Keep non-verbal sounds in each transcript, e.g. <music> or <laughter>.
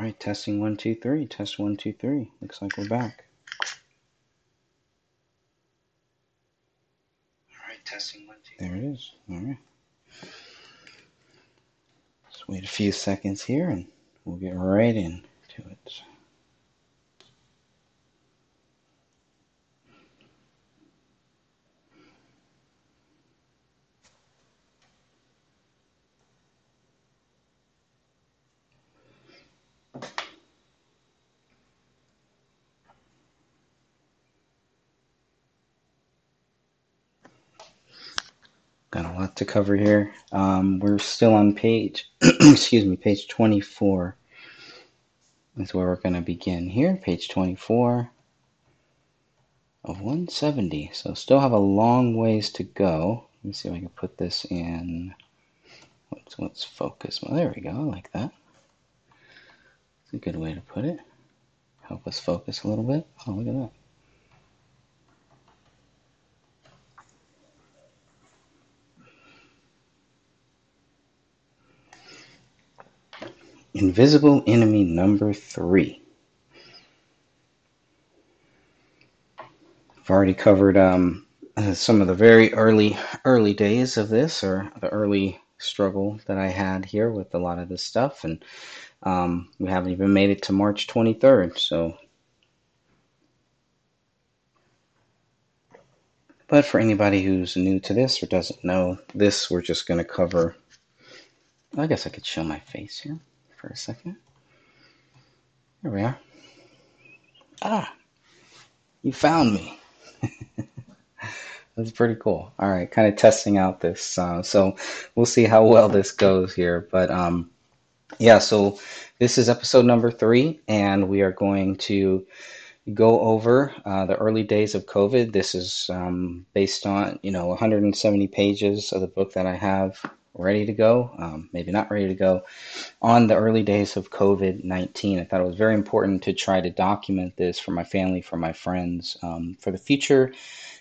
right, testing one, two, three. Test one, two, three. Looks like we're back. All right, testing one, two. There it is. All right. Just wait a few seconds here and we'll get right into it. To cover here. Um, we're still on page, <clears throat> excuse me, page 24. That's where we're going to begin here. Page 24 of 170. So still have a long ways to go. Let me see if I can put this in. Let's, let's focus. Well, there we go. I like that. It's a good way to put it. Help us focus a little bit. Oh, look at that. Invisible enemy number three. I've already covered um, some of the very early early days of this, or the early struggle that I had here with a lot of this stuff, and um, we haven't even made it to March 23rd. So, but for anybody who's new to this or doesn't know this, we're just going to cover. I guess I could show my face here for a second. There we are. Ah, you found me. <laughs> That's pretty cool. All right, kind of testing out this. Uh, so we'll see how well this goes here. But um, yeah, so this is episode number three, and we are going to go over uh, the early days of COVID. This is um, based on you know 170 pages of the book that I have ready to go, um, maybe not ready to go, on the early days of COVID 19. I thought it was very important to try to document this for my family, for my friends, um, for the future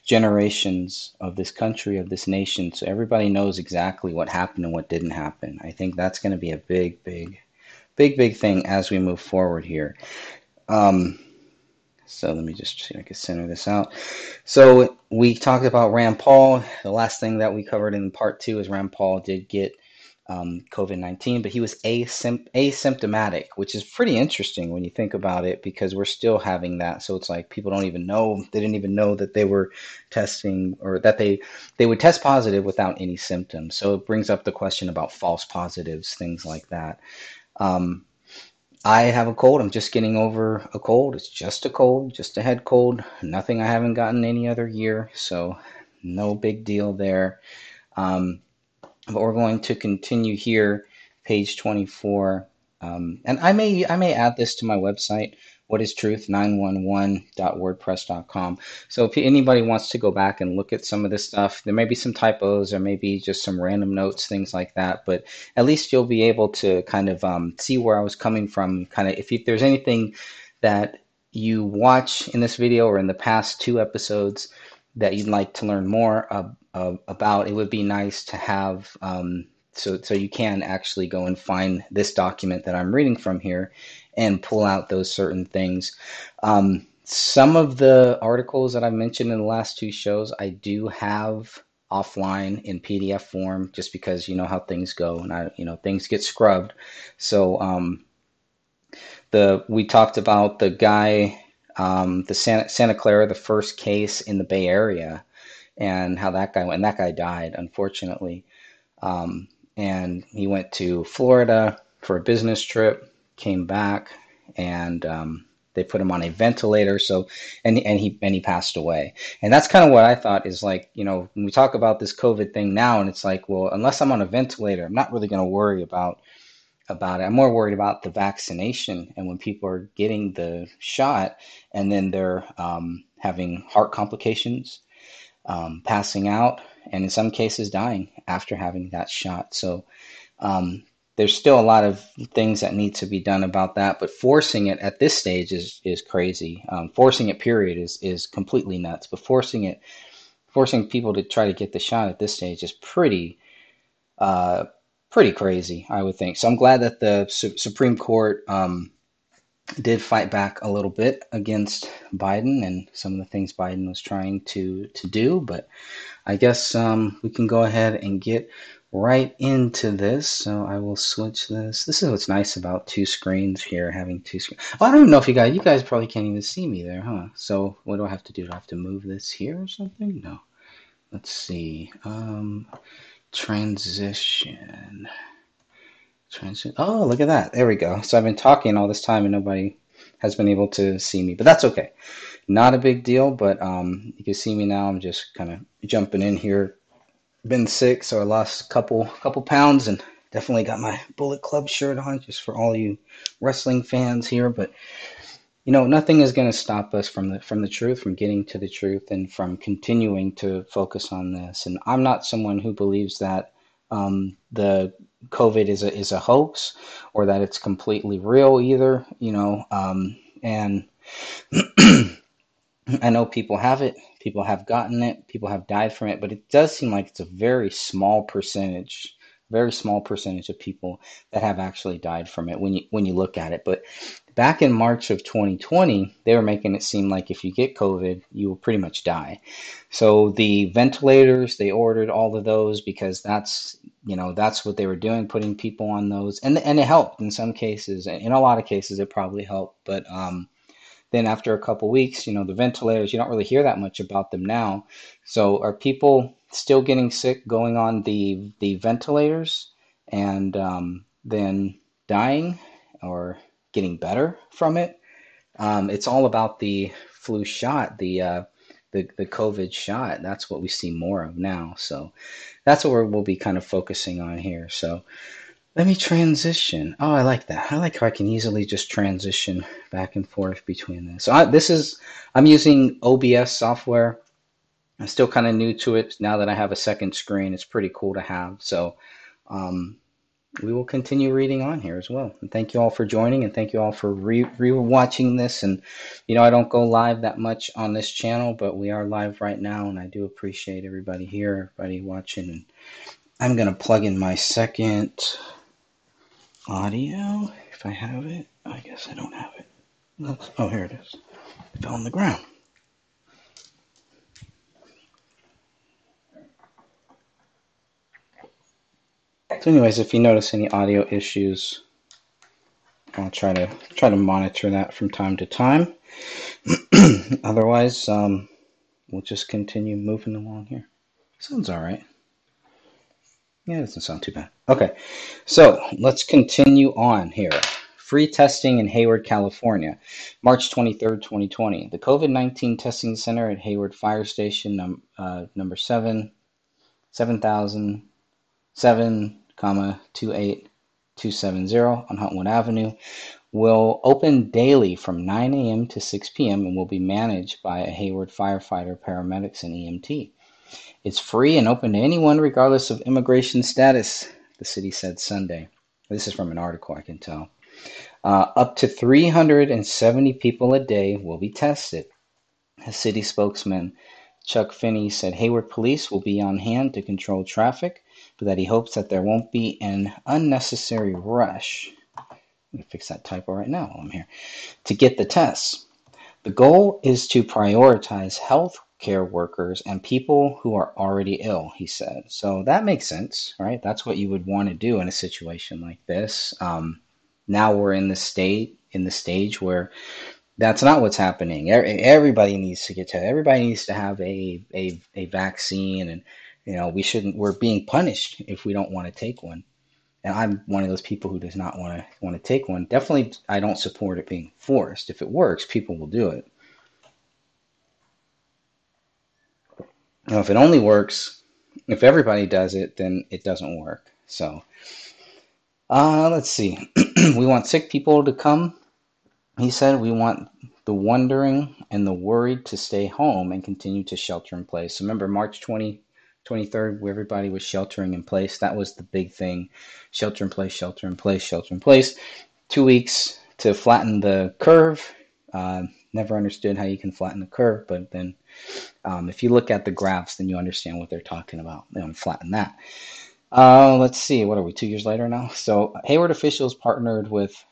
generations of this country, of this nation, so everybody knows exactly what happened and what didn't happen. I think that's going to be a big, big, big, big thing as we move forward here. Um, so let me just see if I can center this out. So we talked about Rand Paul. The last thing that we covered in part two is Rand Paul did get um, COVID 19, but he was asympt- asymptomatic, which is pretty interesting when you think about it because we're still having that. So it's like people don't even know, they didn't even know that they were testing or that they, they would test positive without any symptoms. So it brings up the question about false positives, things like that. Um, I have a cold. I'm just getting over a cold. It's just a cold, just a head cold. Nothing I haven't gotten any other year. So no big deal there. Um, but we're going to continue here, page 24. Um, and I may I may add this to my website what is truth 911.wordpress.com so if anybody wants to go back and look at some of this stuff there may be some typos or maybe just some random notes things like that but at least you'll be able to kind of um, see where i was coming from kind of if, if there's anything that you watch in this video or in the past two episodes that you'd like to learn more uh, about it would be nice to have um, so so you can actually go and find this document that I'm reading from here and pull out those certain things. Um, some of the articles that I mentioned in the last two shows, I do have offline in PDF form, just because you know how things go, and I, you know, things get scrubbed. So, um, the we talked about the guy, um, the Santa, Santa Clara, the first case in the Bay Area, and how that guy went. And that guy died, unfortunately. Um, and he went to Florida for a business trip came back and um, they put him on a ventilator so and and he and he passed away. And that's kind of what i thought is like you know when we talk about this covid thing now and it's like well unless i'm on a ventilator i'm not really going to worry about about it. I'm more worried about the vaccination and when people are getting the shot and then they're um, having heart complications um, passing out and in some cases dying after having that shot. So um, there's still a lot of things that need to be done about that, but forcing it at this stage is is crazy. Um, forcing it, period, is is completely nuts. But forcing it, forcing people to try to get the shot at this stage is pretty, uh, pretty crazy. I would think. So I'm glad that the Su- Supreme Court um, did fight back a little bit against Biden and some of the things Biden was trying to to do, but I guess um, we can go ahead and get right into this. So I will switch this. This is what's nice about two screens here, having two screens. Oh, I don't even know if you guys, you guys probably can't even see me there, huh? So what do I have to do? Do I have to move this here or something? No. Let's see. Um, transition. Transition. Oh, look at that. There we go. So I've been talking all this time and nobody has been able to see me, but that's okay. Not a big deal, but um, you can see me now. I'm just kind of jumping in here. Been sick, so I lost a couple couple pounds and definitely got my Bullet Club shirt on just for all you wrestling fans here. But you know, nothing is going to stop us from the from the truth, from getting to the truth, and from continuing to focus on this. And I'm not someone who believes that um, the COVID is a is a hoax or that it's completely real either. You know, um, and <clears throat> I know people have it, people have gotten it, people have died from it, but it does seem like it's a very small percentage, very small percentage of people that have actually died from it when you when you look at it. But back in March of 2020, they were making it seem like if you get COVID, you will pretty much die. So the ventilators, they ordered all of those because that's you know that's what they were doing, putting people on those, and and it helped in some cases. In a lot of cases, it probably helped, but um, then after a couple weeks, you know the ventilators, you don't really hear that much about them now. So are people still getting sick going on the the ventilators and um, then dying or getting better from it. Um, it's all about the flu shot, the uh, the the COVID shot. That's what we see more of now. So that's what we'll be kind of focusing on here. So let me transition. Oh, I like that. I like how I can easily just transition back and forth between this. So I, this is I'm using OBS software. I'm still kind of new to it now that I have a second screen. It's pretty cool to have. So um, we will continue reading on here as well. And thank you all for joining, and thank you all for re watching this. And you know, I don't go live that much on this channel, but we are live right now, and I do appreciate everybody here, everybody watching. And I'm gonna plug in my second audio if I have it. I guess I don't have it. Oh, here it is. It fell on the ground. So anyways, if you notice any audio issues, I'll try to try to monitor that from time to time. <clears throat> Otherwise, um, we'll just continue moving along here. Sounds all right. Yeah, it doesn't sound too bad. Okay, so let's continue on here. Free testing in Hayward, California, March 23rd, 2020. The COVID 19 testing center at Hayward Fire Station, num- uh, number 7, 7007 comma 28270 on Huntwood Avenue will open daily from 9 a.m. to 6 p.m. and will be managed by a Hayward firefighter, paramedics, and EMT. It's free and open to anyone regardless of immigration status, the city said Sunday. This is from an article, I can tell. Uh, up to 370 people a day will be tested. A city spokesman, Chuck Finnie, said Hayward police will be on hand to control traffic but that he hopes that there won't be an unnecessary rush. Let me fix that typo right now while I'm here. To get the tests. The goal is to prioritize health care workers and people who are already ill, he said. So that makes sense, right? That's what you would want to do in a situation like this. Um, now we're in the state in the stage where that's not what's happening. Everybody needs to get tested. Everybody needs to have a, a, a vaccine and you know, we shouldn't. We're being punished if we don't want to take one. And I'm one of those people who does not want to want to take one. Definitely, I don't support it being forced. If it works, people will do it. Now, if it only works, if everybody does it, then it doesn't work. So, uh, let's see. <clears throat> we want sick people to come. He said we want the wondering and the worried to stay home and continue to shelter in place. So remember, March 20, 23rd, where everybody was sheltering in place. That was the big thing shelter in place, shelter in place, shelter in place. Two weeks to flatten the curve. Uh, never understood how you can flatten the curve, but then um, if you look at the graphs, then you understand what they're talking about. They flatten that. Uh, let's see, what are we, two years later now? So Hayward officials partnered with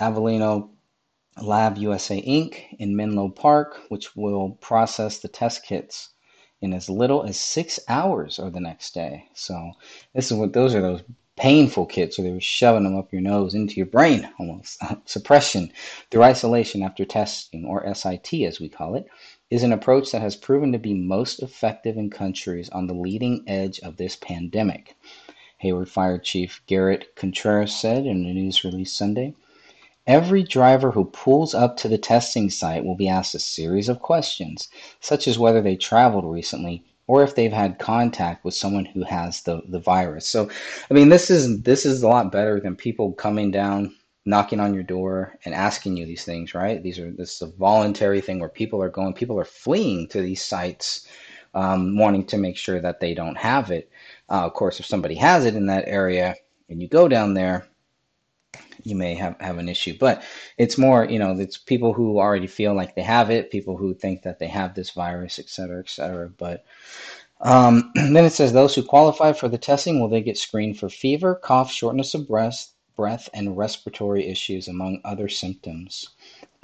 Avellino Lab USA Inc. in Menlo Park, which will process the test kits in as little as six hours or the next day. So this is what those are those painful kits, where they were shoving them up your nose into your brain almost. <laughs> Suppression through isolation after testing, or SIT as we call it, is an approach that has proven to be most effective in countries on the leading edge of this pandemic. Hayward Fire Chief Garrett Contreras said in a news release Sunday. Every driver who pulls up to the testing site will be asked a series of questions, such as whether they traveled recently or if they've had contact with someone who has the, the virus. So, I mean, this is this is a lot better than people coming down, knocking on your door, and asking you these things, right? These are this is a voluntary thing where people are going, people are fleeing to these sites, um, wanting to make sure that they don't have it. Uh, of course, if somebody has it in that area and you go down there, you may have, have an issue. But it's more, you know, it's people who already feel like they have it, people who think that they have this virus, et cetera, et cetera. But um, <clears throat> then it says those who qualify for the testing will they get screened for fever, cough, shortness of breath, breath, and respiratory issues, among other symptoms.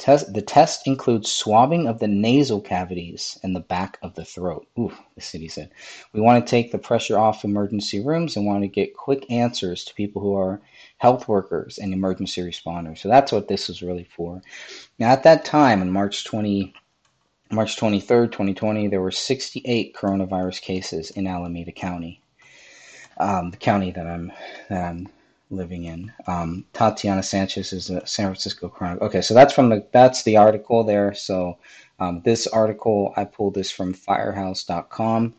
Test, the test includes swabbing of the nasal cavities and the back of the throat. Ooh, the city said. We want to take the pressure off emergency rooms and want to get quick answers to people who are health workers and emergency responders. So that's what this is really for. Now, at that time, in March 20, March 23rd, 2020, there were 68 coronavirus cases in Alameda County, um, the county that I'm that I'm living in. Um, Tatiana Sanchez is a San Francisco Chronicle. Okay, so that's from the that's the article there. So um, this article I pulled this from Firehouse.com.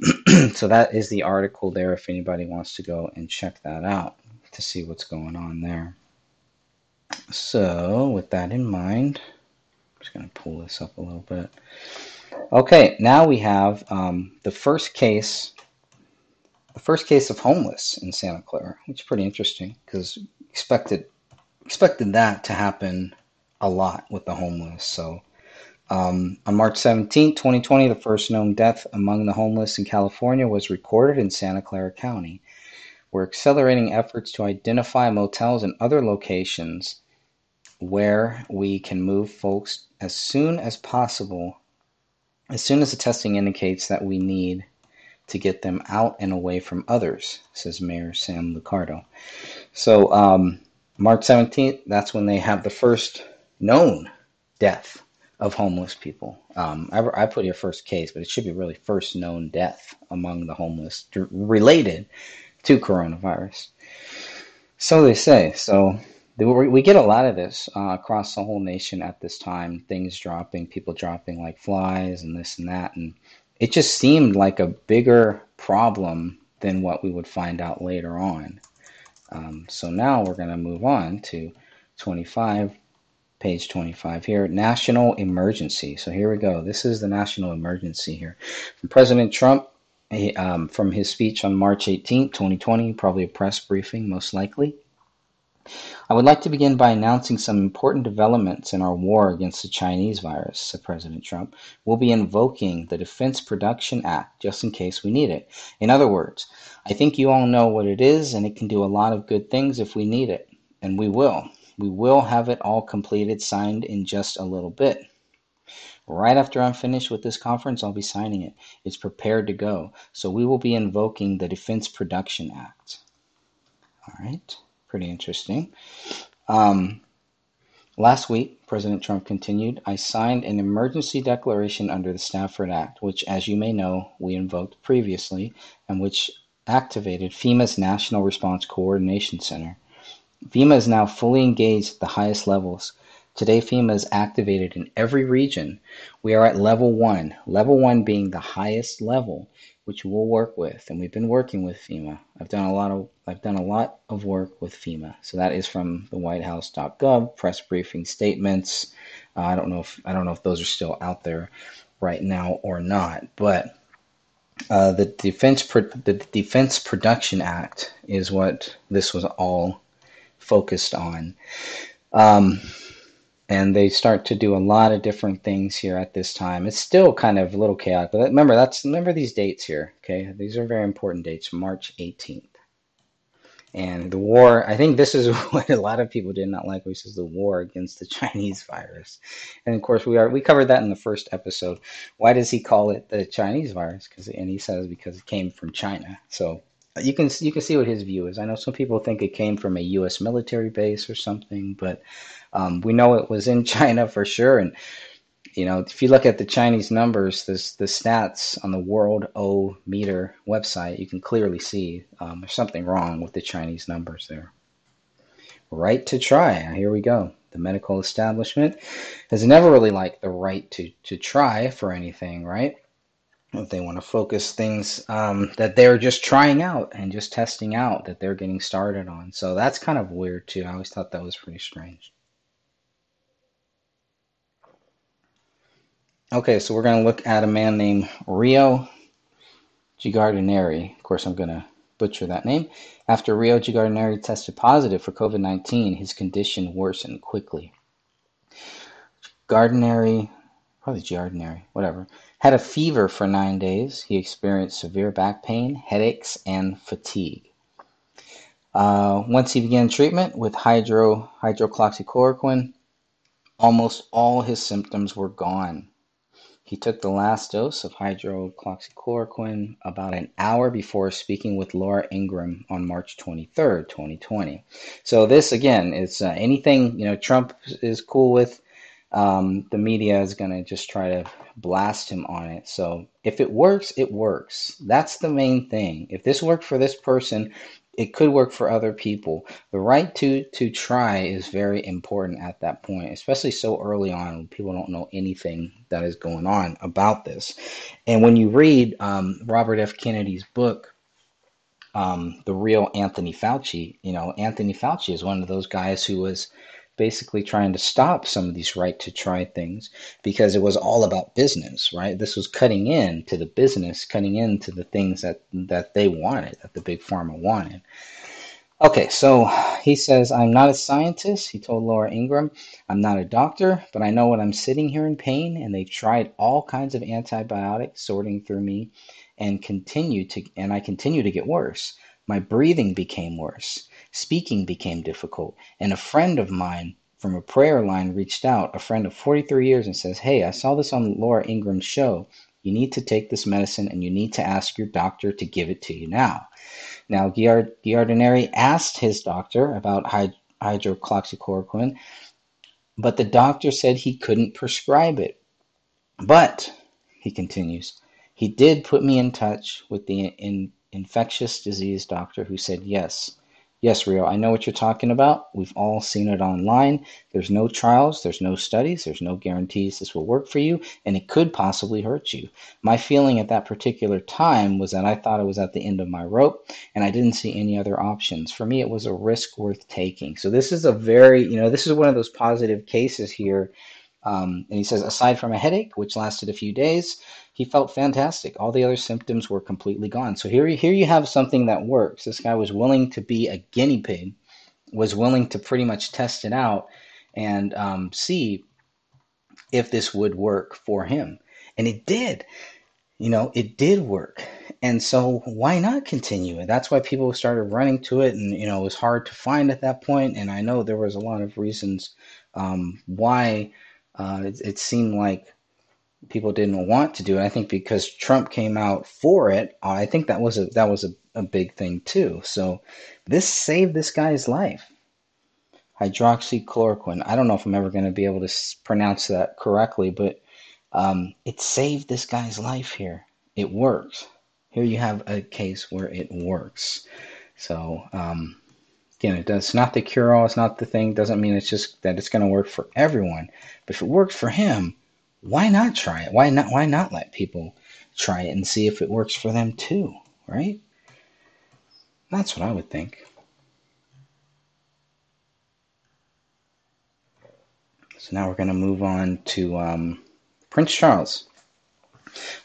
<clears throat> so that is the article there. If anybody wants to go and check that out to see what's going on there. So, with that in mind, I'm just going to pull this up a little bit. Okay, now we have um, the first case, the first case of homeless in Santa Clara, which is pretty interesting because expected expected that to happen a lot with the homeless. So, um, on March 17, 2020, the first known death among the homeless in California was recorded in Santa Clara County. We're accelerating efforts to identify motels and other locations where we can move folks as soon as possible, as soon as the testing indicates that we need to get them out and away from others, says Mayor Sam Liccardo. So, um, March 17th, that's when they have the first known death of homeless people. Um, I, I, put here first case, but it should be really first known death among the homeless related to coronavirus. So they say. So we get a lot of this uh, across the whole nation at this time. Things dropping, people dropping like flies, and this and that, and it just seemed like a bigger problem than what we would find out later on. Um, so now we're going to move on to 25, page 25 here, national emergency. So here we go. This is the national emergency here. From President Trump um, from his speech on March 18, 2020, probably a press briefing, most likely. I would like to begin by announcing some important developments in our war against the Chinese virus, said President Trump. We'll be invoking the Defense Production Act just in case we need it. In other words, I think you all know what it is, and it can do a lot of good things if we need it. And we will. We will have it all completed, signed in just a little bit. Right after I'm finished with this conference, I'll be signing it. It's prepared to go. So we will be invoking the Defense Production Act. All right, pretty interesting. Um, last week, President Trump continued, I signed an emergency declaration under the Stafford Act, which, as you may know, we invoked previously, and which activated FEMA's National Response Coordination Center. FEMA is now fully engaged at the highest levels Today FEMA is activated in every region. We are at level one, level one being the highest level, which we'll work with, and we've been working with FEMA. I've done a lot of I've done a lot of work with FEMA. So that is from the WhiteHouse.gov press briefing statements. Uh, I don't know if I don't know if those are still out there right now or not, but uh, the defense Pro- the Defense Production Act is what this was all focused on. Um, and they start to do a lot of different things here at this time. It's still kind of a little chaotic, but remember that's remember these dates here. Okay, these are very important dates. March 18th, And the war, I think this is <laughs> what a lot of people did not like, which is the war against the <laughs> Chinese virus. And of course, we are we covered that in the first episode. Why does he call it the Chinese virus? Because and he says because it came from China. So you can you can see what his view is. I know some people think it came from a U.S. military base or something, but um, we know it was in <laughs> China for sure. And you know, if you look at the Chinese numbers, this the stats on the World O Meter website, you can clearly see um, there's something wrong with the Chinese numbers there. Right to try. Here we go. The medical establishment has never really liked the right to to try for anything, right? If they want to focus things um, that they're just trying out and just testing out that they're getting started on. So that's kind of weird too. I always thought that was pretty strange. Okay, so we're going to look at a man named Rio Giardinari. Of course, I'm going to butcher that name. After Rio Giardinari tested positive for COVID 19, his condition worsened quickly. Giardinari, probably Giardinari, whatever, had a fever for nine days. He experienced severe back pain, headaches, and fatigue. Uh, once he began treatment with hydro, hydroxychloroquine, almost all his symptoms were gone. He took the last dose of hydroxychloroquine about an hour before speaking with Laura Ingraham on March 23rd, 2020. So this again is uh, anything you know Trump is cool with. Um, the media is going to just try to blast him on it. So if it works, it works. That's the main thing. If this worked for this person, it could work for other people. The right to to try is very important at that point, especially so early on when people don't know anything that is going on about this. And when you read um, Robert F. Kennedy's book, um, the real Anthony Fauci, you know, Anthony Fauci is one of those guys who was basically trying to stop some of these right to try things because it was all about business, right? This was cutting in to the business, cutting into the things that that they wanted, that the big pharma wanted. Okay, so he says, I'm not a scientist, he told Laura Ingraham. I'm not a doctor, but I know when I'm sitting here in pain and they've tried all kinds of antibiotics sorting through me and continue to and I continue to get worse. My breathing became worse. Speaking became difficult, and a friend of mine from a prayer line reached out, a friend of 43 years, and says, Hey, I saw this on Laura Ingraham's show. You need to take this medicine and you need to ask your doctor to give it to you now. Now, Giardinari asked his doctor about hydroxychloroquine, but the doctor said he couldn't prescribe it. But, he continues, he did put me in touch with the in, infectious disease doctor who said, yes, Yes, Rio, I know what you're talking about. We've all seen it online. There's no trials, there's no studies, there's no guarantees this will work for you, and it could possibly hurt you. My feeling at that particular time was that I thought I was at the end of my rope, and I didn't see any other options. For me, it was a risk worth taking. So, this is a very, you know, this is one of those positive cases here. Um, and he says, aside from a headache, which lasted a few days, he felt fantastic. All the other symptoms were completely gone. So here, here you have something that works. This guy was willing to be a guinea pig, was willing to pretty much test it out and um, see if this would work for him. And it did. You know, it did work. And so why not continue it? That's why people started running to it. And, you know, it was hard to find at that point. And I know there was a lot of reasons um, why uh, it, it seemed like people didn't want to do it. I think because Trump came out for it, I think that was a that was a, a big thing too. So this saved this guy's life. Hydroxychloroquine. I don't know if I'm ever going to be able to pronounce that correctly, but um, it saved this guy's life here. It works. Here you have a case where it works. So um, again, it does it's not the cure all. It's not the thing. Doesn't mean it's just that it's going to work for everyone. But if it works for him, why not try it? Why not why not let people try it and see if it works for them too, right? That's what I would think. So now we're going to move on to um, Prince Charles.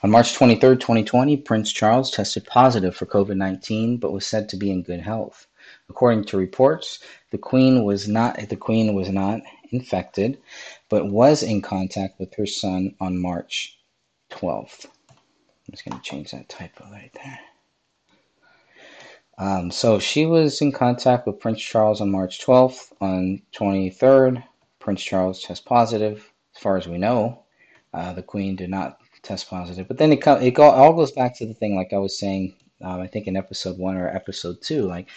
On March 23, 2020, Prince Charles tested positive for COVID 19 but was said to be in good health. According to reports, the Queen was not the Queen was not infected, but was in contact with her son on March 12th. I'm just going to change that typo right there. Um, so she was in contact with Prince Charles on March 12th. On 23rd, Prince Charles test positive. As far as we know, uh, the Queen did not test positive. But then it it all goes back to the thing, like I was saying, um, I think in episode one or episode two, like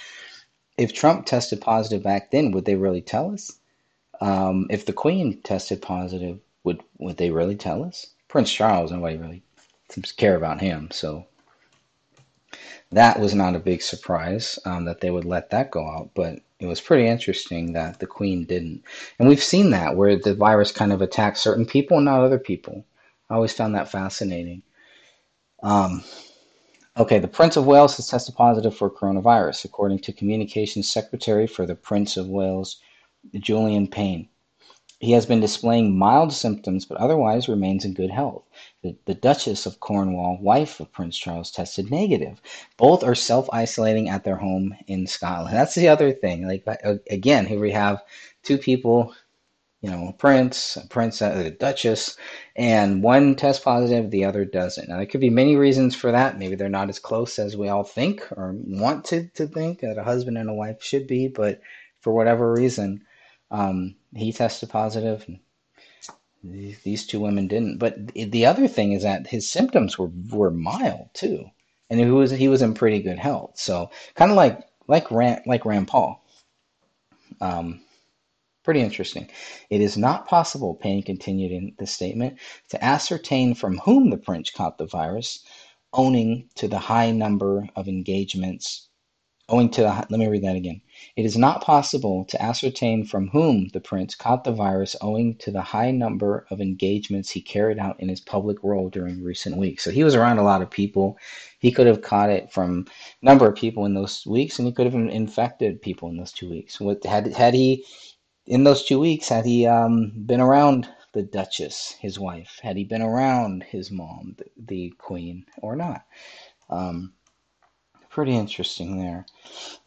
if Trump tested positive back then, would they really tell us? Um, if the Queen tested positive, would would they really tell us? Prince Charles, nobody really seems to care about him, so that was not a big surprise um, that they would let that go out. But it was pretty interesting that the Queen didn't, and we've seen that where the virus kind of attacks certain people and not other people. I always found that fascinating. Um, okay, the Prince of Wales has tested positive for coronavirus, according to Communications Secretary for the Prince of Wales, Julian Payne. He has been displaying mild symptoms but otherwise remains in good health. The, the Duchess of Cornwall, wife of Prince Charles, tested negative. Both are self isolating at their home in Scotland. That's the other thing. Like uh, again, here we have two people, you know, a prince, a princess, a duchess, and one tests positive, the other doesn't. Now there could be many reasons for that. Maybe they're not as close as we all think or want to, to think that a husband and a wife should be, but for whatever reason, um, he tested positive. These two women didn't. But the other thing is that his symptoms were were mild too, and he was he was in pretty good health. So kind of like like Rand, like Rand Paul. Um, pretty interesting. It is not possible, Payne continued in the statement, to ascertain from whom the prince caught the virus, owing to the high number of engagements. Owing to the, let me read that again. It is not possible to ascertain from whom the prince caught the virus owing to the high number of engagements he carried out in his public role during recent weeks. So he was around a lot of people. He could have caught it from a number of people in those weeks, and he could have infected people in those two weeks. What had had he in those two weeks had he um, been around the Duchess, his wife? Had he been around his mom, the, the Queen, or not? Um, pretty interesting there.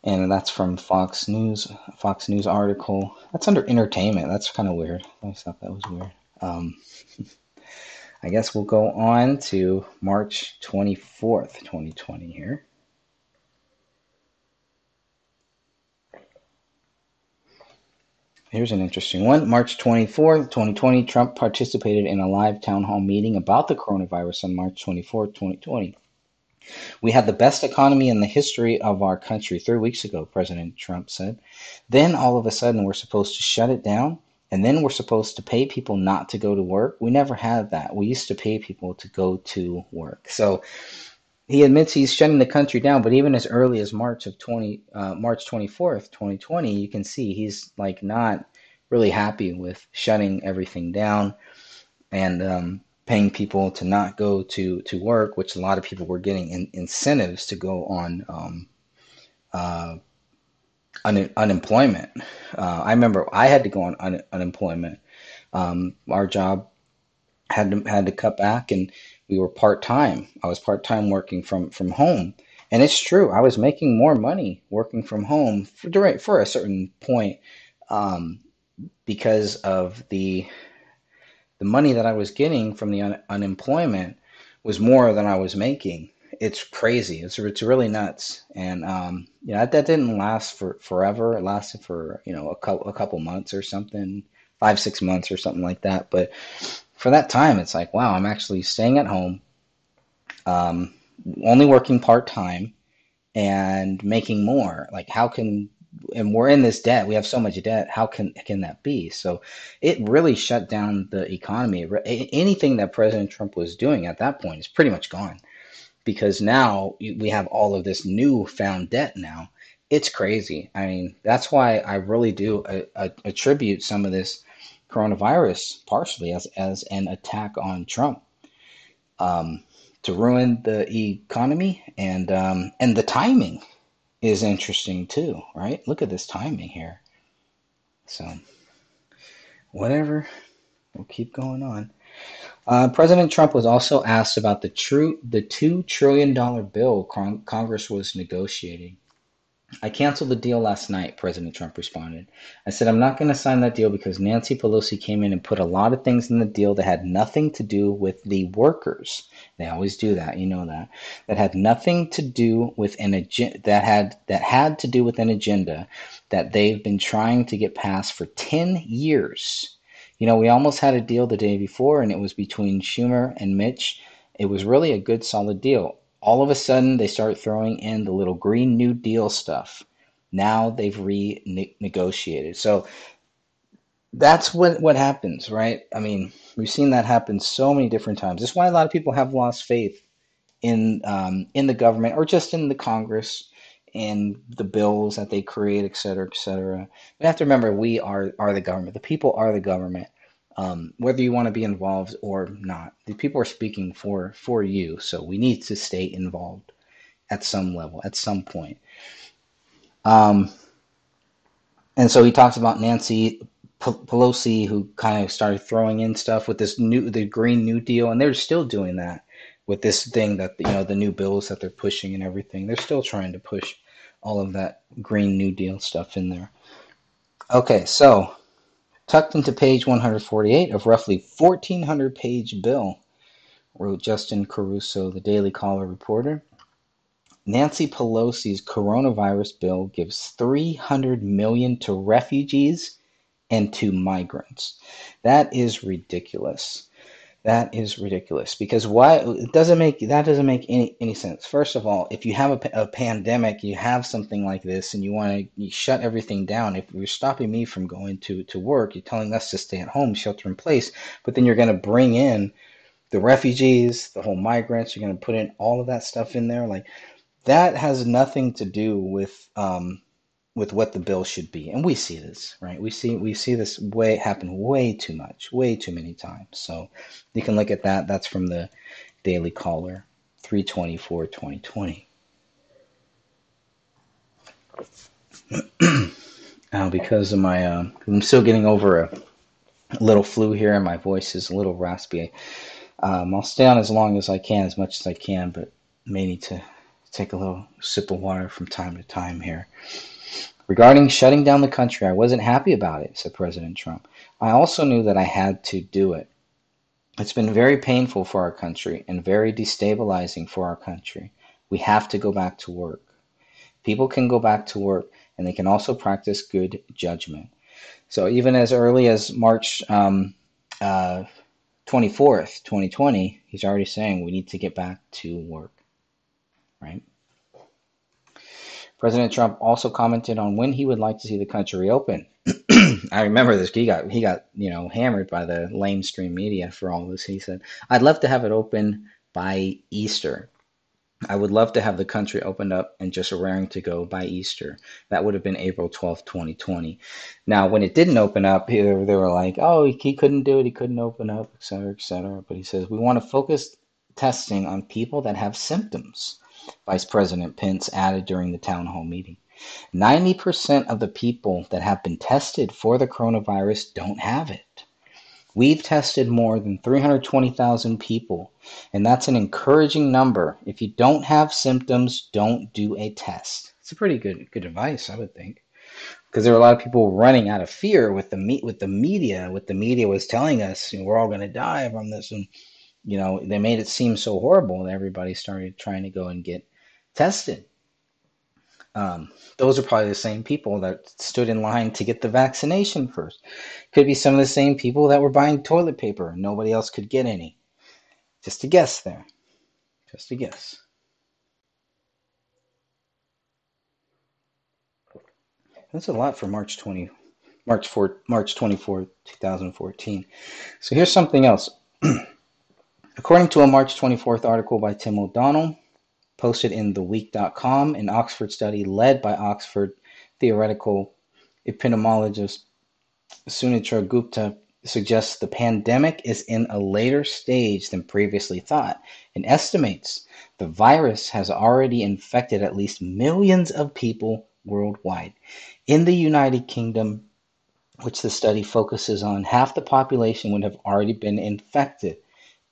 And that's from Fox News, Fox News article. That's under entertainment. That's kind of weird. I thought that was weird. Um, <laughs> I guess we'll go on to March 24th, 2020 here. Here's an interesting one. March 24th, 2020, Trump participated in a live town hall meeting about the coronavirus on March 24th, 2020. We had the best economy in the history of our country three weeks ago, President Trump said. Then all of a sudden we're supposed to shut it down, and then we're supposed to pay people not to go to work. We never had that. We used to pay people to go to work. So he admits he's shutting the country down, but even as early as March of 20, uh, March 24th, 2020, you can see he's like not really happy with shutting everything down. And um, paying people to not go to to work, which a lot of people were getting in, incentives to go on um, uh, un, unemployment. Uh, I remember I had to go on un, unemployment. Um, our job had to had to cut back, and we were part time. I was part time working from from home, and it's true. I was making more money working from home for for a certain point um, because of the the money that I was getting from the un- unemployment was more than I was making. It's crazy. It's it's really nuts. And um, you know that, that didn't last for forever. It lasted for you know a couple a couple months or something, five six months or something like that. But for that time, it's like wow, I'm actually staying at home, um, only working part time, and making more. Like how can and we're in this debt. We have so much debt. How can can that be? So it really shut down the economy. Anything that President Trump was doing at that point is pretty much gone because now we have all of this newfound debt now. It's crazy. I mean, that's why I really do attribute some of this coronavirus partially as, as an attack on Trump um, to ruin the economy and um, and the timing is interesting too, right? Look at this timing here. So, whatever, we'll keep going on. Uh, President Trump was also asked about the true the two trillion dollar bill Congress was negotiating. I canceled the deal last night, President Trump responded. I said, I'm not going to sign that deal because Nancy Pelosi came in and put a lot of things in the deal that had nothing to do with the workers. They always do that, you know that. That had nothing to do with an agenda that had that had to do with an agenda that they've been trying to get passed for 10 years. You know, we almost had a deal the day before and it was between Schumer and Mitch. It was really a good solid deal all of a sudden they start throwing in the little Green New Deal stuff. Now they've renegotiated. So that's what what happens, right? I mean, we've seen that happen so many different times. That's why a lot of people have lost faith in um, in the government or just in the Congress and the bills that they create, et cetera, et cetera. We have to remember we are are the government. The people are the government um, whether you want to be involved or not. The people are speaking for for you, so we need to stay involved at some level, at some point. Um, and so he talks about Nancy Pelosi, who kind of started throwing in stuff with this new the Green New Deal, and they're still doing that with this thing that you know the new bills that they're pushing and everything. They're still trying to push all of that Green New Deal stuff in there. Okay, so Tucked into page 148 of roughly 1,400 page bill, wrote Justin Caruso, the Daily Caller reporter. Nancy Pelosi's coronavirus bill gives 300 million to refugees and to migrants. That is ridiculous. That is ridiculous because why it doesn't make that doesn't make any, any sense. First of all, if you have a, a pandemic, you have something like this, and you want to shut everything down. If you're stopping me from going to to work, you're telling us to stay at home, shelter in place, but then you're going to bring in the refugees, the whole migrants. You're going to put in all of that stuff in there, like that has nothing to do with um, with what the bill should be. And we see this, right? We see we see this way happen way too much, way too many times. So you can look at that. That's from the Daily Caller, 324 2020. now, <clears throat> because of my, uh, I'm still getting over a little flu here, and my voice is a little raspy. Um, I'll stay on as long as I can, as much as I can, but may need to take a little sip of water from time to time here. Regarding shutting down the country, I wasn't happy about it, said President Trump. I also knew that I had to do it. It's been very painful for our country and very destabilizing for our country. We have to go back to work. People can go back to work and they can also practice good judgment. So even as early as March um, uh, 24th, 2020, he's already saying we need to get back to work, right? President Trump also commented on when he would like to see the country reopen. <clears throat> I remember this. He got he got you know hammered by the lamestream media for all this. He said, "I'd love to have it open by Easter. I would love to have the country opened up and just raring to go by Easter. That would have been April twelfth, twenty twenty. Now, when it didn't open up, they were like, "Oh, he couldn't do it. He couldn't open up, et cetera, et cetera." But he says we want to focus testing on people that have symptoms. Vice President Pence added during the town hall meeting. 90% of the people that have been tested for the coronavirus don't have it. We've tested more than 320,000 people, and that's an encouraging number. If you don't have symptoms, don't do a test. It's a pretty good good advice, I would think. Because there are a lot of people running out of fear with the meet with the media. What the media was telling us, you know, we're all going to die from this, and you know, they made it seem so horrible that everybody started trying to go and get tested. Um, those are probably the same people that stood in line to get the vaccination first. Could be some of the same people that were buying toilet paper. Nobody else could get any. Just a guess there. Just a guess. That's a lot for March 20, March 4, March 24, 2014. So here's something else. <clears throat> According to a March 24th article by Tim O'Donnell, posted in TheWeek.com, an Oxford study led by Oxford theoretical epidemiologist Sunetra Gupta suggests the pandemic is in a later stage than previously thought and estimates the virus has already infected at least millions of people worldwide. In the United Kingdom, which the study focuses on, half the population would have already been infected.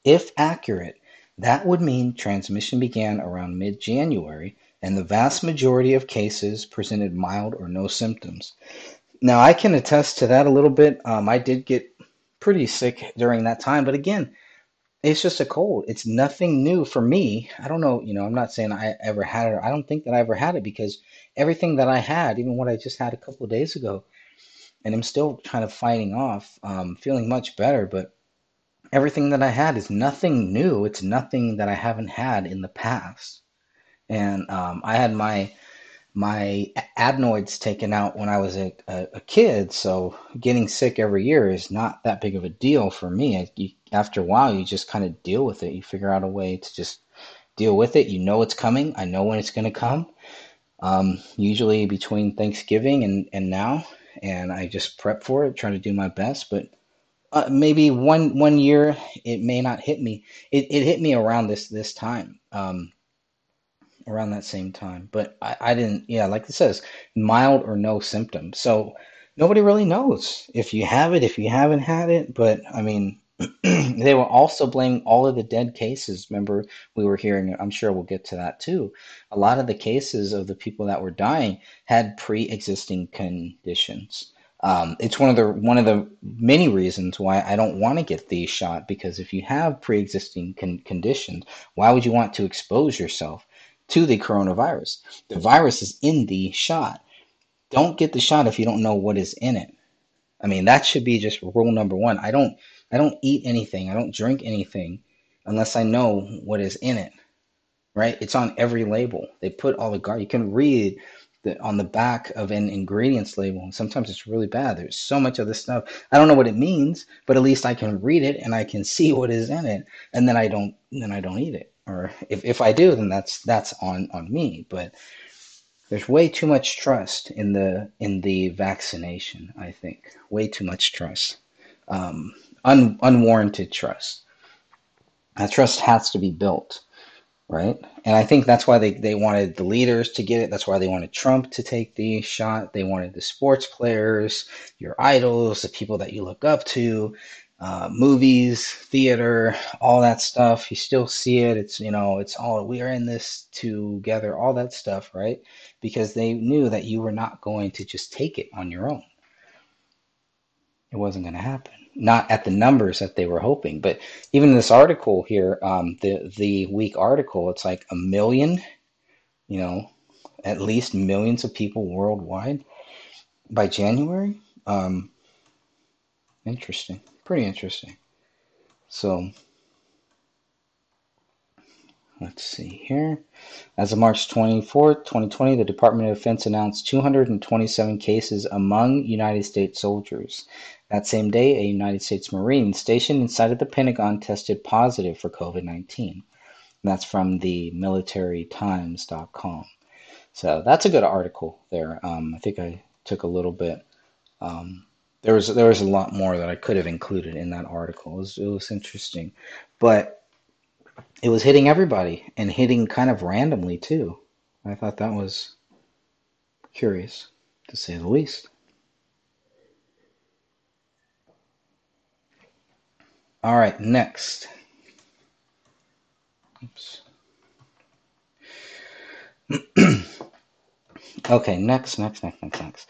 If accurate, that would mean transmission began around mid January and the vast majority of cases presented mild or no symptoms. Now, I can attest to that a little bit. Um, I did get pretty sick during that time, but again, it's just a cold. It's nothing new for me. I don't know, you know, I'm not saying I ever had it. I don't think that I ever had it because everything that I had, even what I just had a couple of days ago, and I'm still kind of fighting off, um, feeling much better, but everything that I had is nothing new. It's nothing that I haven't had in the past. And um, I had my my adenoids taken out when I was a, a, a, kid, so getting sick every year is not that big of a deal for me. You, after a while, you just kind of deal with it. You figure out a way to just deal with it. You know it's coming. I know when it's going to come. Um, usually between Thanksgiving and, and now, and I just prep for it, try to do my best. But uh, maybe one one year it may not hit me. It, it hit me around this this time. Um, around that same time. But I, I didn't, yeah, like it says, mild or no symptoms. So nobody really knows if you have it, if you haven't had it. But I mean, <clears throat> they were also blaming all of the dead cases. Remember, we were hearing, I'm sure we'll get to that too. A lot of the cases of the people that were dying had pre existing conditions. Um, it's one of the one of the many reasons why I don't want to get the shot because if you have pre-existing con- conditions, why would you want to expose yourself? to the coronavirus. The virus is in the shot. Don't get the shot if you don't know what is in it. I mean, that should be just rule number one. I don't I don't eat anything. I don't drink anything unless I know what is in it. Right? It's on every label. They put all the guard. You can read the, on the back of an ingredients label. And sometimes it's really bad. There's so much of this stuff. I don't know what it means, but at least I can read it and I can <laughs> see what is in it, and then I don't then I don't eat it or if, if I do, then that's that's on on me. But there's way too much trust in the in the vaccination. I think way too much trust, um, un, unwarranted trust. That trust has to be built, right? And I think that's why they, they wanted the leaders to get it. That's why they wanted Trump to take the shot. They wanted the sports players, your idols, the people that you look up to, uh, movies, theater, all that stuff. You still see it. It's you know, it's all we are in this together. All that stuff, right? Because they knew that you were not going to just take it on your own. It wasn't going to happen. Not at the numbers that they were hoping. But even this article here, um, the the week article, it's like a million. You know, at least millions of people worldwide by January. Um, interesting pretty interesting. So let's see here. As of March 24, 2020, the Department of Defense announced 227 cases among United States soldiers. That same day, a United States Marine stationed inside of the Pentagon tested positive for COVID 19. That's from the militarytimes.com. So that's a good article there. Um, I think I took a little bit um, there was there was a lot more that I could have included in that article. It was, it was interesting, but it was hitting everybody and hitting kind of randomly too. I thought that was curious, to say the least. All right, next. Oops. <clears throat> okay, next, next, next, next, next.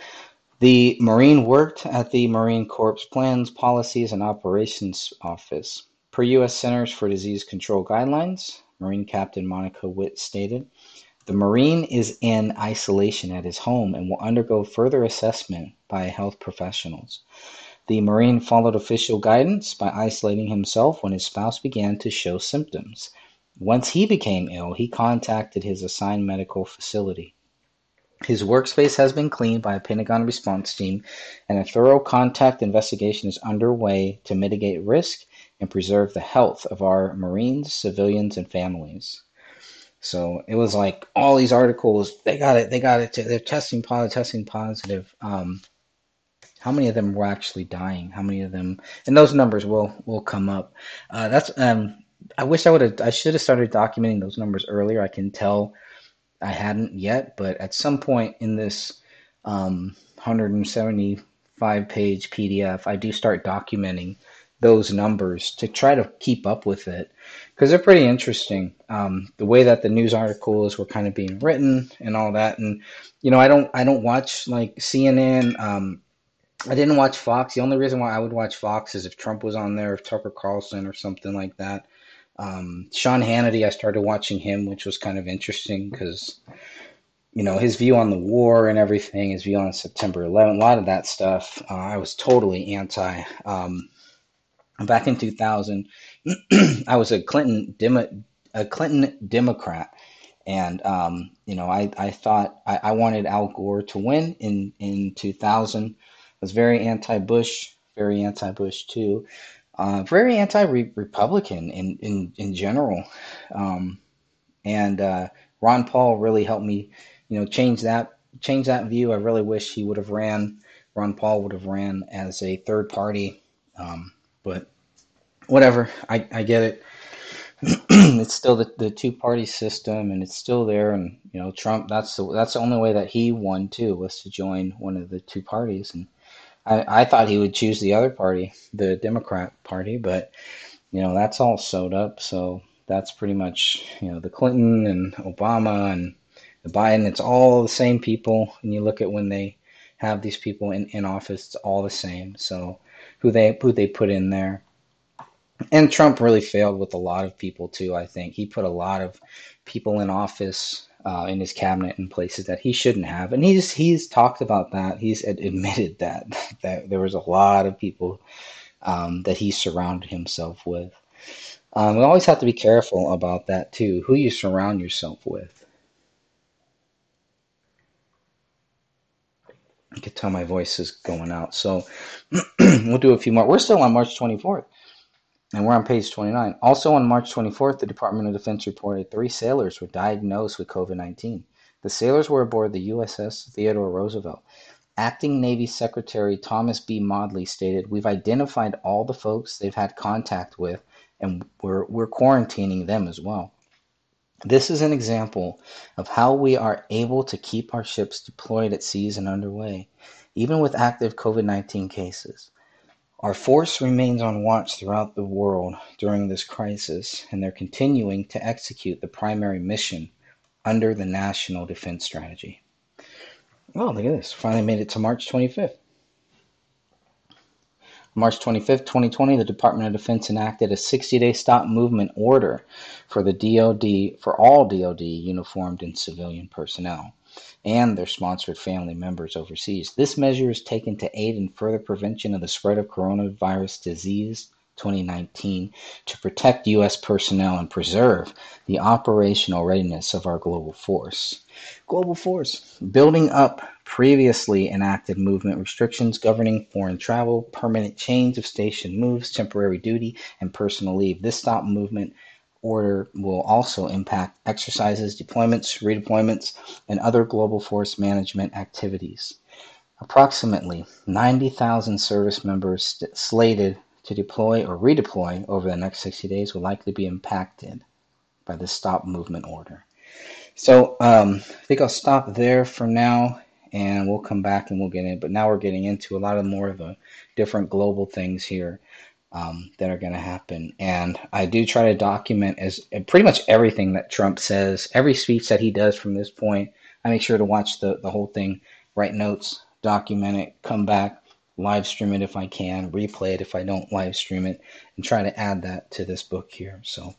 The Marine worked at the Marine Corps Plans, Policies, and Operations Office. Per U.S. Centers for Disease Control guidelines, Marine Captain Monica Witt stated, the Marine is in isolation at his home and will undergo further assessment by health professionals. The Marine followed official guidance by isolating himself when his spouse began to show symptoms. Once he became ill, he contacted his assigned medical facility. His workspace has been cleaned by a Pentagon response team, and a thorough contact investigation is underway to mitigate risk and preserve the health of our Marines, civilians, and families. So it was like all these articles, they got it, they got it. They're testing positive, testing positive. Um, how many of them were actually dying? How many of them? And those numbers will will come up. Uh, that's um, I wish I would have. I should have started documenting those numbers earlier. I can tell I hadn't yet, but at some point in this um, 175 page PDF, I do start documenting those numbers to try to keep up with it because they're pretty interesting. Um, the way that the news articles were kind of being written and all that, and you know, I don't I don't watch like CNN. Um, I didn't watch Fox. The only reason why I would watch Fox is if Trump was on there, if Tucker Carlson or something like that. Um, Sean Hannity, I started watching him, which was kind of interesting because you know his view on the war and everything, his view on September 11, a lot of that stuff. Uh, I was totally anti. Um, back in 2000, <clears throat> I was a Clinton Demo, a Clinton Democrat, and um, you know I I thought I, I wanted Al Gore to win in in 2000. Was very anti-Bush, very anti-Bush too, uh, very anti-Republican in in in general, um, and uh, Ron Paul really helped me, you know, change that change that view. I really wish he would have ran. Ron Paul would have ran as a third party, um, but whatever. I, I get it. <clears throat> it's still the, the two party system and it's still there and you know Trump that's the that's the only way that he won too was to join one of the two parties and I, I thought he would choose the other party, the Democrat party, but you know that's all sewed up. So that's pretty much you know the Clinton and Obama and the Biden. It's all the same people. And you look at when they have these people in, in office, it's all the same. So who they who they put in there. And Trump really failed with a lot of people too. I think he put a lot of people in office uh, in his cabinet in places that he shouldn't have, and he's he's talked about that. He's admitted <laughs> that that there was a lot of people um, that he surrounded himself with. Um, we always have to be careful about that too. Who you surround yourself with. I can tell my voice is going out, so <clears throat> we'll do a few more. We're still on March 24th. And we're on page 29. Also on March 24th, the Department of Defense reported three sailors were diagnosed with COVID 19. The sailors were aboard the USS Theodore Roosevelt. Acting Navy Secretary Thomas B. Modly stated, We've identified all the folks they've had contact with, and we're, we're quarantining them as well. This is an example of how we are able to keep our ships deployed at seas and underway, even with active COVID 19 cases. Our force remains on watch throughout the world during this crisis, and they're continuing to execute the primary mission under the National Defense Strategy. Oh, look at this. Finally made it to March 25th. March 25th, 2020, the Department of Defense enacted a 60-day stop movement order for the DoD for all DoD uniformed and civilian personnel and their sponsored family members overseas. This measure is taken to aid in further prevention of the spread of coronavirus disease 2019 to protect U.S. personnel and preserve the operational readiness of our global force. Global force, building up previously enacted movement restrictions governing foreign travel, permanent change of station moves, temporary duty, and personal leave. This stop movement order will also impact exercises, deployments, redeployments, and other global force management activities. Approximately 90,000 service members slated to deploy or redeploy over the next 60 days will likely be impacted by the stop movement order. So um, I think I'll stop there for now and we'll come back and we'll get in. But now we're getting into a lot of more of the different global things here um, that are going to happen. And I do try to document as pretty much everything that Trump says, every speech that he does from this point. I make sure to watch the, the whole thing, write notes, document it, come back, live stream it if I can, replay it if I don't live stream it, and try to add that to this book here. So,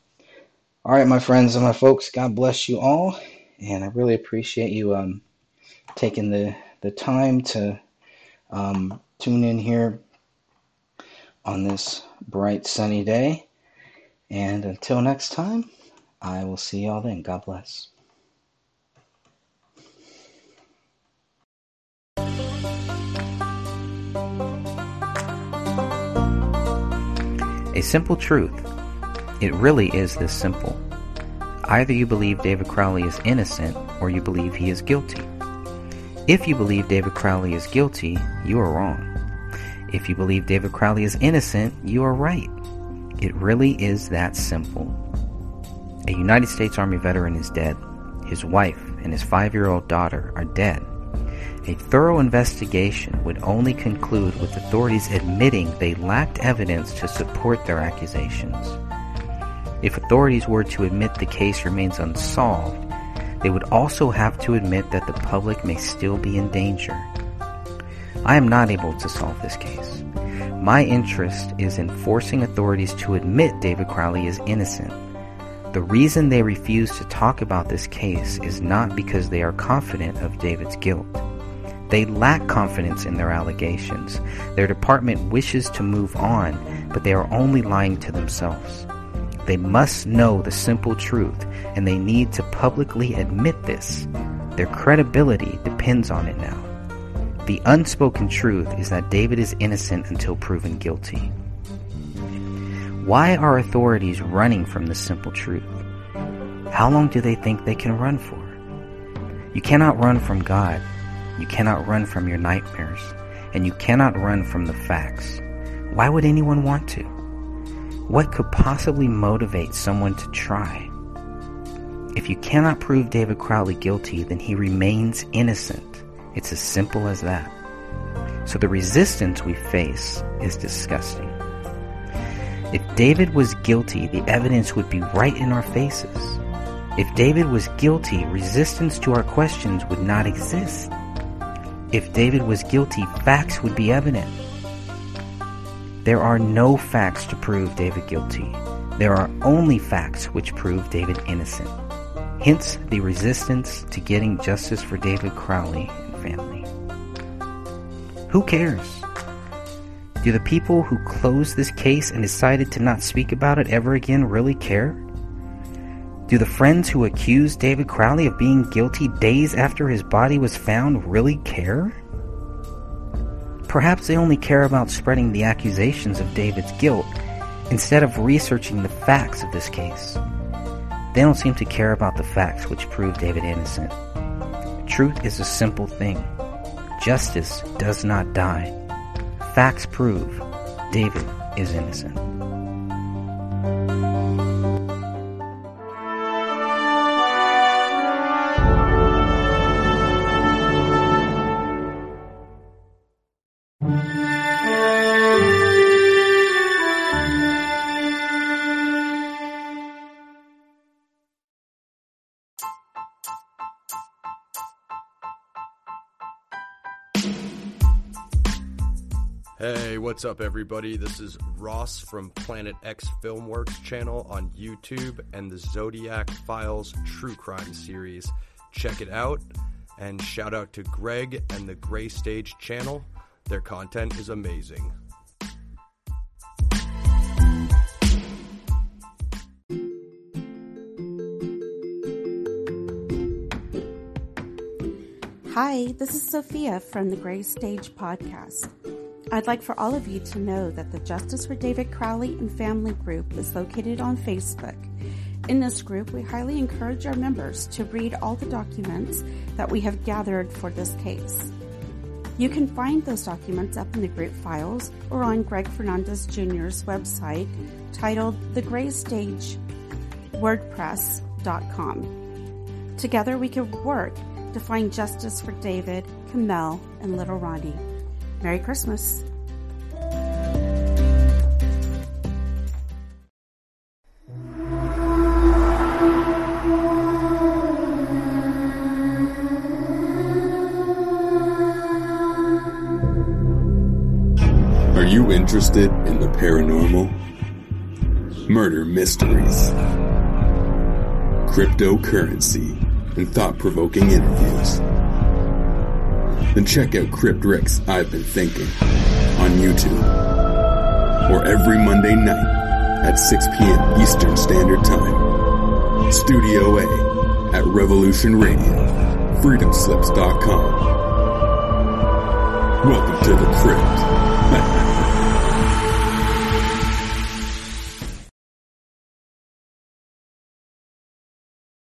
all right, my friends and my folks, God bless you all. And I really appreciate you um, taking the, the time to um, tune in here on this bright sunny day. And until next time, I will see y'all then. God bless. A simple truth. It really is this simple. Either you believe David Crowley is innocent or you believe he is guilty. If you believe David Crowley is guilty, you are wrong. If you believe David Crowley is innocent, you are right. It really is that simple. A United States Army veteran is dead. His wife and his five year old daughter are dead. A thorough investigation would only conclude with authorities admitting they lacked evidence to support their accusations. If authorities were to admit the case remains unsolved, they would also have to admit that the public may still be in danger. I am not able to solve this case. My interest is in forcing authorities to admit David Crowley is innocent. The reason they refuse to talk about this case is not because they are confident of David's guilt. They lack confidence in their allegations. Their department wishes to move on, but they are only lying to themselves. They must know the simple truth, and they need to publicly admit this. Their credibility depends on it now. The unspoken truth is that David is innocent until proven guilty. Why are authorities running from the simple truth? How long do they think they can run for? You cannot run from God. You cannot run from your nightmares. And you cannot run from the facts. Why would anyone want to? What could possibly motivate someone to try? If you cannot prove David Crowley guilty, then he remains innocent. It's as simple as that. So the resistance we face is disgusting. If David was guilty, the evidence would be right in our faces. If David was guilty, resistance to our questions would not exist. If David was guilty, facts would be evident. There are no facts to prove David guilty. There are only facts which prove David innocent. Hence the resistance to getting justice for David Crowley family. Who cares? Do the people who closed this case and decided to not speak about it ever again really care? Do the friends who accused David Crowley of being guilty days after his body was found really care? Perhaps they only care about spreading the accusations of David's guilt instead of researching the facts of this case. They don't seem to care about the facts which prove David innocent. Truth is a simple thing. Justice does not die. Facts prove David is innocent. What's up, everybody? This is Ross from Planet X Filmworks channel on YouTube and the Zodiac Files True Crime series. Check it out, and shout out to Greg and the Gray Stage channel. Their content is amazing. Hi, this is Sophia from the Gray Stage Podcast. I'd like for all of you to know that the Justice for David Crowley and Family group is located on Facebook. In this group, we highly encourage our members to read all the documents that we have gathered for this case. You can find those documents up in the group files or on Greg Fernandez Jr.'s website titled The Gray Stage WordPress.com. Together we can work to find justice for David, Komel, and little Ronnie. Merry Christmas. Are you interested in the paranormal? Murder mysteries, cryptocurrency, and thought provoking interviews? Then check out Crypt Rick's I've Been Thinking on YouTube or every Monday night at 6 p.m. Eastern Standard Time. Studio A at Revolution Radio, freedomslips.com. Welcome to the crypt. <laughs>